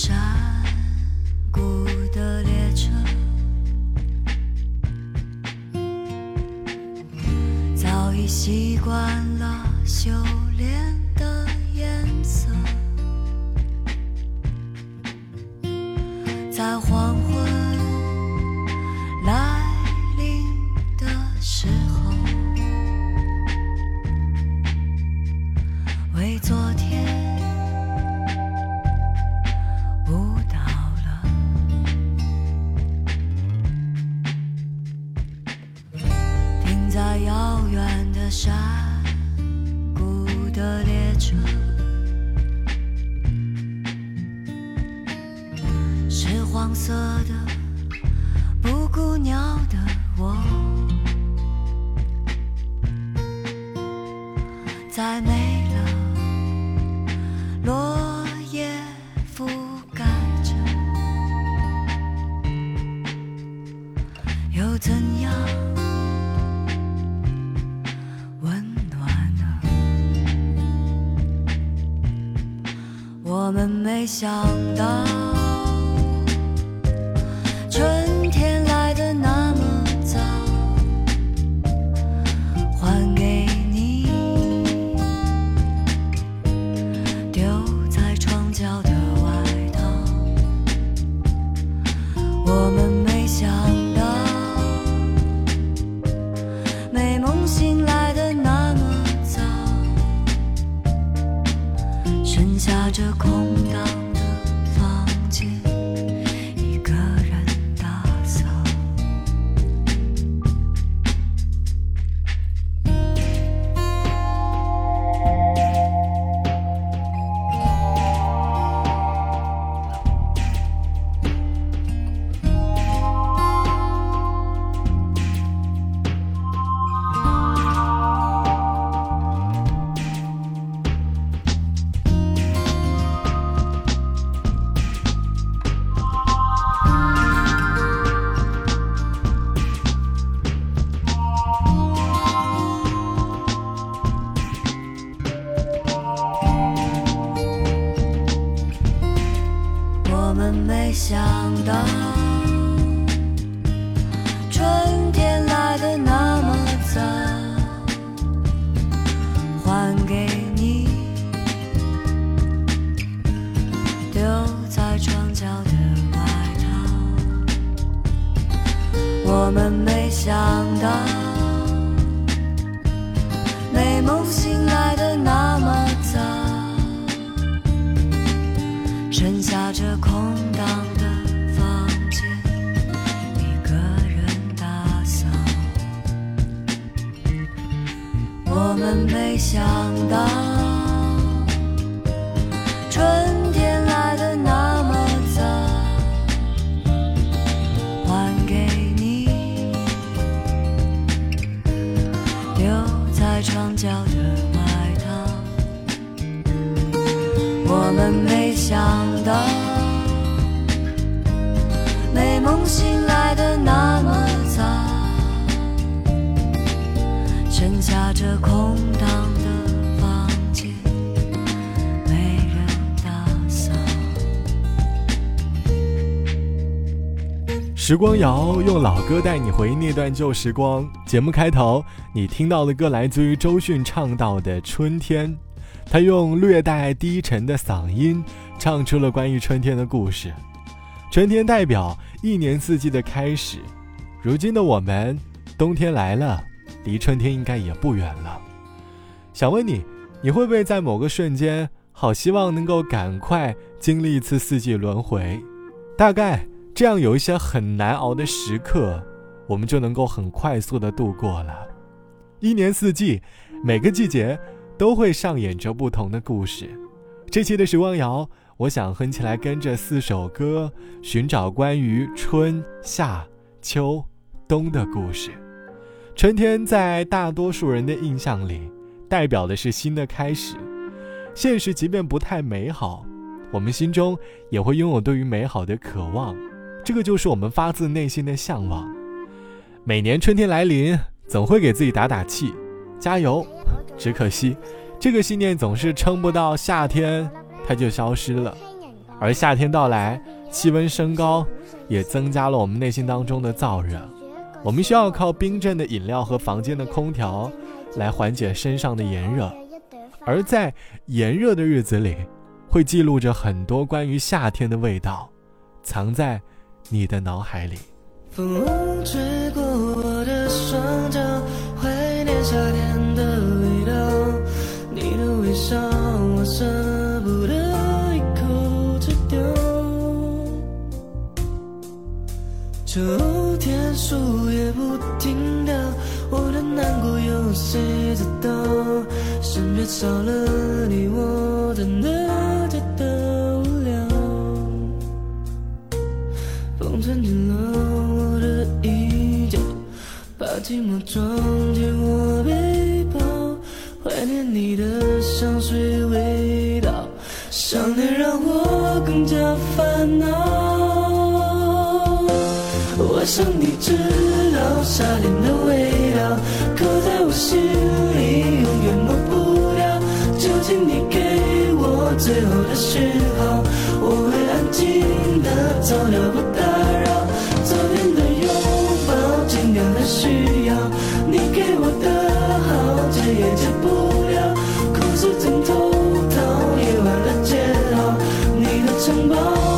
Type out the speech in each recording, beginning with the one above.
沙怎样温暖的。我们没想到剩下这空荡时光谣用老歌带你回忆那段旧时光。节目开头，你听到的歌来自于周迅唱到的《春天》，他用略带低沉的嗓音唱出了关于春天的故事。春天代表一年四季的开始，如今的我们，冬天来了，离春天应该也不远了。想问你，你会不会在某个瞬间，好希望能够赶快经历一次四季轮回？大概。这样有一些很难熬的时刻，我们就能够很快速的度过了。一年四季，每个季节都会上演着不同的故事。这期的时光谣，我想哼起来，跟着四首歌，寻找关于春夏秋冬的故事。春天在大多数人的印象里，代表的是新的开始。现实即便不太美好，我们心中也会拥有对于美好的渴望。这个就是我们发自内心的向往。每年春天来临，总会给自己打打气，加油。只可惜，这个信念总是撑不到夏天，它就消失了。而夏天到来，气温升高，也增加了我们内心当中的燥热。我们需要靠冰镇的饮料和房间的空调来缓解身上的炎热。而在炎热的日子里，会记录着很多关于夏天的味道，藏在你的脑海里。风吹过我的双脚，怀念夏天的味道。你的微笑，我舍不得一口吃掉。秋天树叶不停掉，我的难过有谁知道？身边少了你，我真的装进我背包，怀念你的香水味道，想念让我更加烦恼。我想你知道夏天的味道，刻在我心里，永远抹不掉。就请你给我最后的讯号，我会安静的走掉，不打扰。你给我的好，戒也戒不了，哭诉尽头到夜晚的煎熬，你的城堡。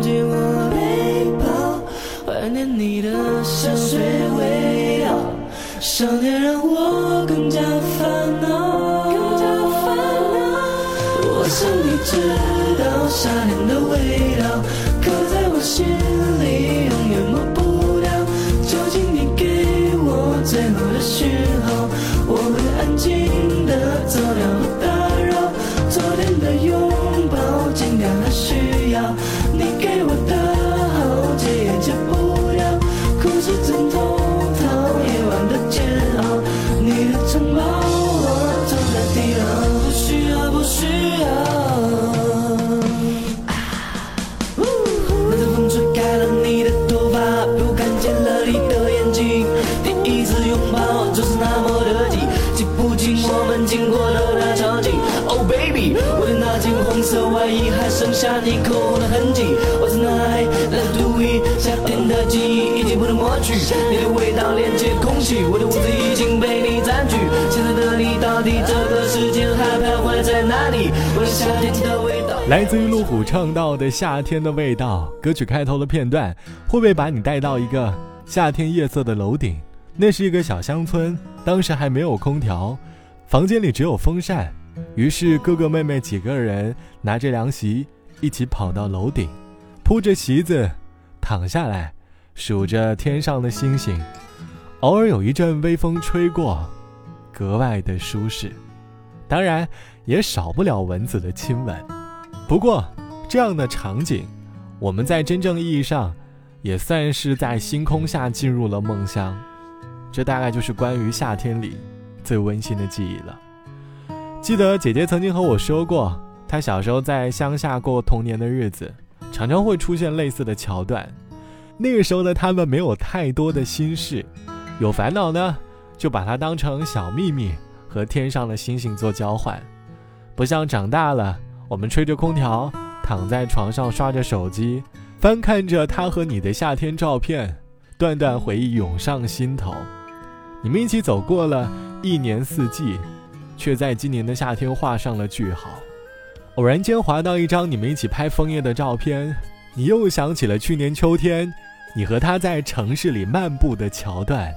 进我背包，怀念你的香水味道，想念让我更加烦恼。我想你知道夏天的味道，刻在我心里，永远抹不掉。就请你给我最后的讯号，我会安静的走掉，来自于路虎唱到的夏天的味道，歌曲开头的片段会不会把你带到一个夏天夜色的楼顶？那是一个小乡村，当时还没有空调，房间里只有风扇。于是哥哥妹妹几个人拿着凉席，一起跑到楼顶，铺着席子，躺下来，数着天上的星星。偶尔有一阵微风吹过，格外的舒适。当然，也少不了蚊子的亲吻。不过，这样的场景，我们在真正意义上，也算是在星空下进入了梦乡。这大概就是关于夏天里最温馨的记忆了。记得姐姐曾经和我说过，她小时候在乡下过童年的日子，常常会出现类似的桥段。那个时候的他们没有太多的心事，有烦恼呢，就把它当成小秘密和天上的星星做交换。不像长大了，我们吹着空调，躺在床上刷着手机，翻看着他和你的夏天照片，段段回忆涌上心头。你们一起走过了一年四季。却在今年的夏天画上了句号。偶然间滑到一张你们一起拍枫叶的照片，你又想起了去年秋天，你和他在城市里漫步的桥段。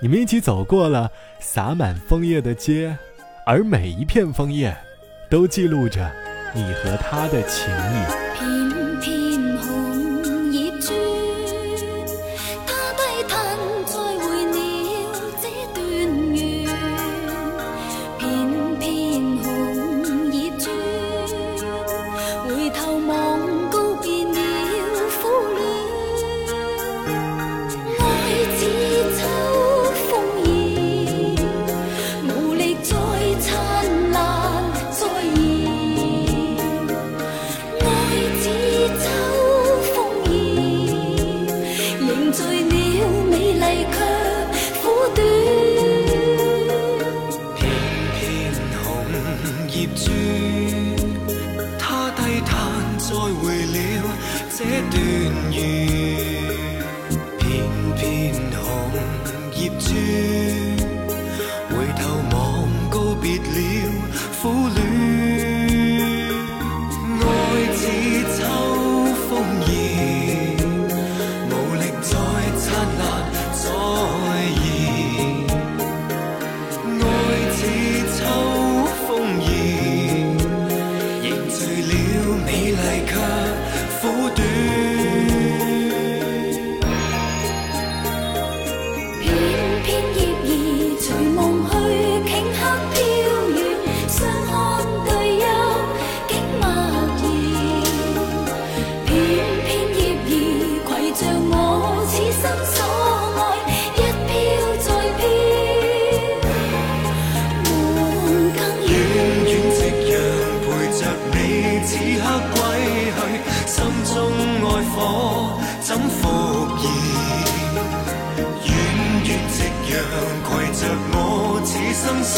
你们一起走过了洒满枫叶的街，而每一片枫叶，都记录着你和他的情谊。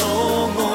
生所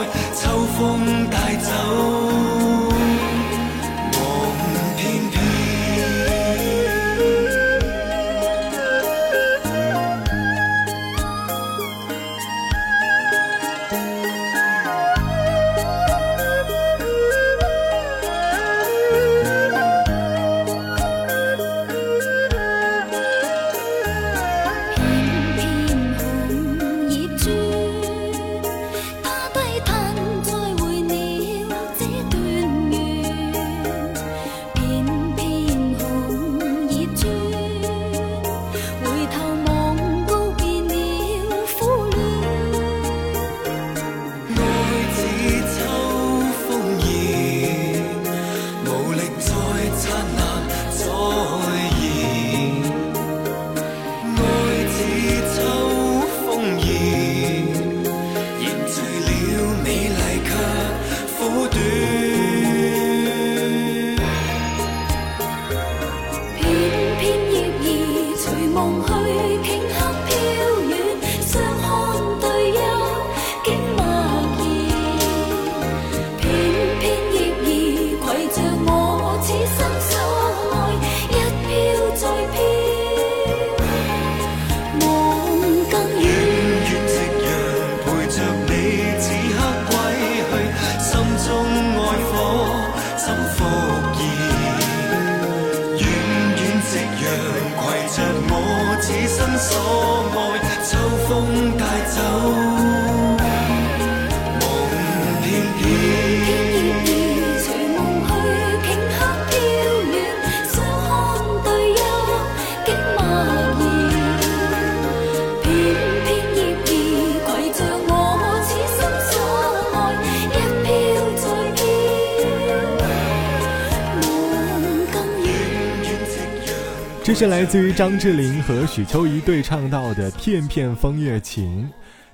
这是来自于张智霖和许秋怡对唱到的《片片枫叶情》，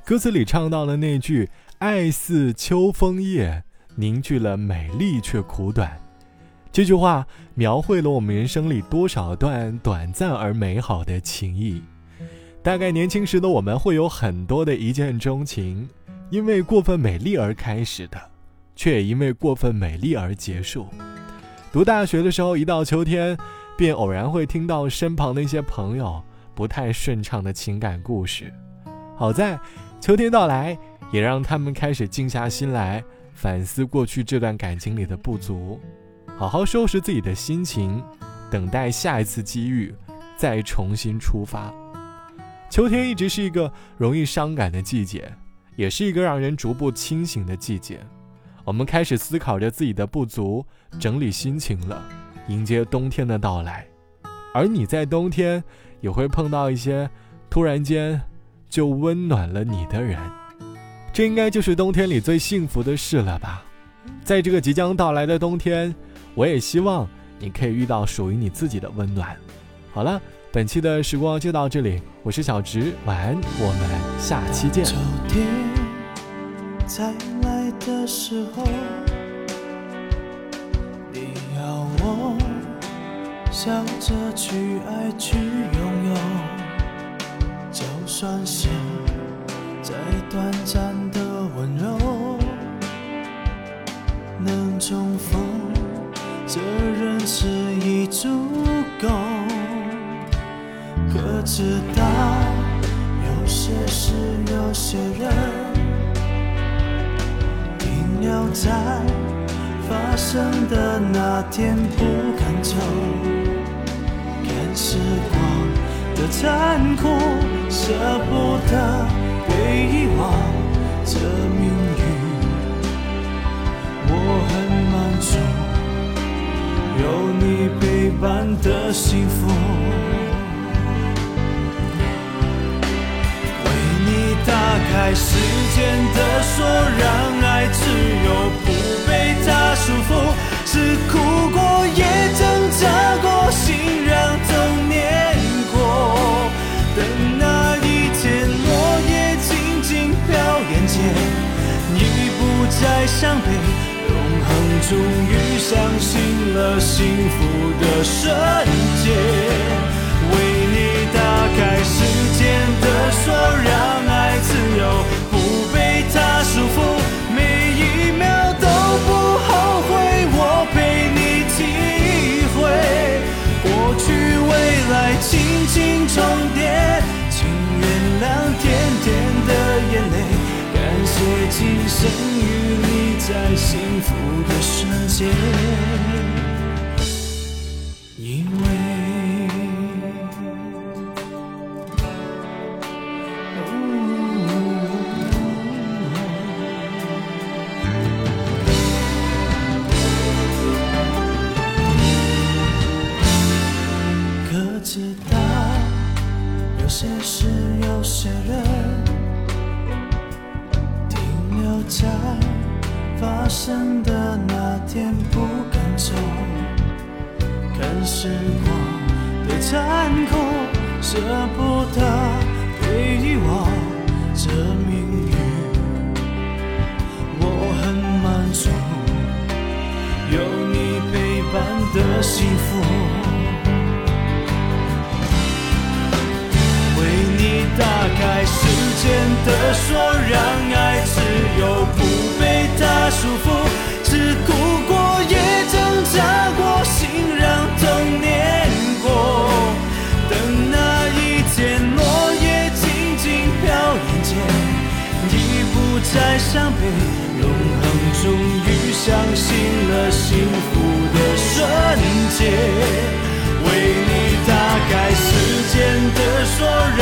歌词里唱到了那句“爱似秋枫叶，凝聚了美丽却苦短”，这句话描绘了我们人生里多少段短暂而美好的情谊。大概年轻时的我们会有很多的一见钟情，因为过分美丽而开始的，却也因为过分美丽而结束。读大学的时候，一到秋天，便偶然会听到身旁的一些朋友不太顺畅的情感故事。好在秋天到来，也让他们开始静下心来反思过去这段感情里的不足，好好收拾自己的心情，等待下一次机遇，再重新出发。秋天一直是一个容易伤感的季节，也是一个让人逐步清醒的季节。我们开始思考着自己的不足，整理心情了，迎接冬天的到来。而你在冬天也会碰到一些突然间就温暖了你的人，这应该就是冬天里最幸福的事了吧？在这个即将到来的冬天，我也希望你可以遇到属于你自己的温暖。好了，本期的时光就到这里，我是小直，晚安，我们下期见。秋天再来的时候，笑着去爱去拥有，就算是再短暂的温柔，能重逢，这人世已足够。可知道，有些事，有些人，停留在发生的那天不敢走，时光的残酷，舍不得被遗忘，这命运。我很满足，有你陪伴的幸福。为你打开时间的锁，让爱自由，不被它束缚。是哭过，相信了幸福的瞬间，为你打开时间的锁，让爱自由，不被它束缚，每一秒都不后悔，我陪你体会，过去未来轻轻重叠，请原谅甜甜的眼泪，感谢今生与你。在幸福的瞬间，走，看时光的残酷，舍不得被遗忘，这命运我很满足，有你陪伴的幸福，为你打开时间的锁，让爱自由不被。它束缚，下过，心让痛碾过。等那一天，落叶静静飘眼前，已不再伤悲。永恒终于相信了幸福的瞬间，为你打开时间的锁，让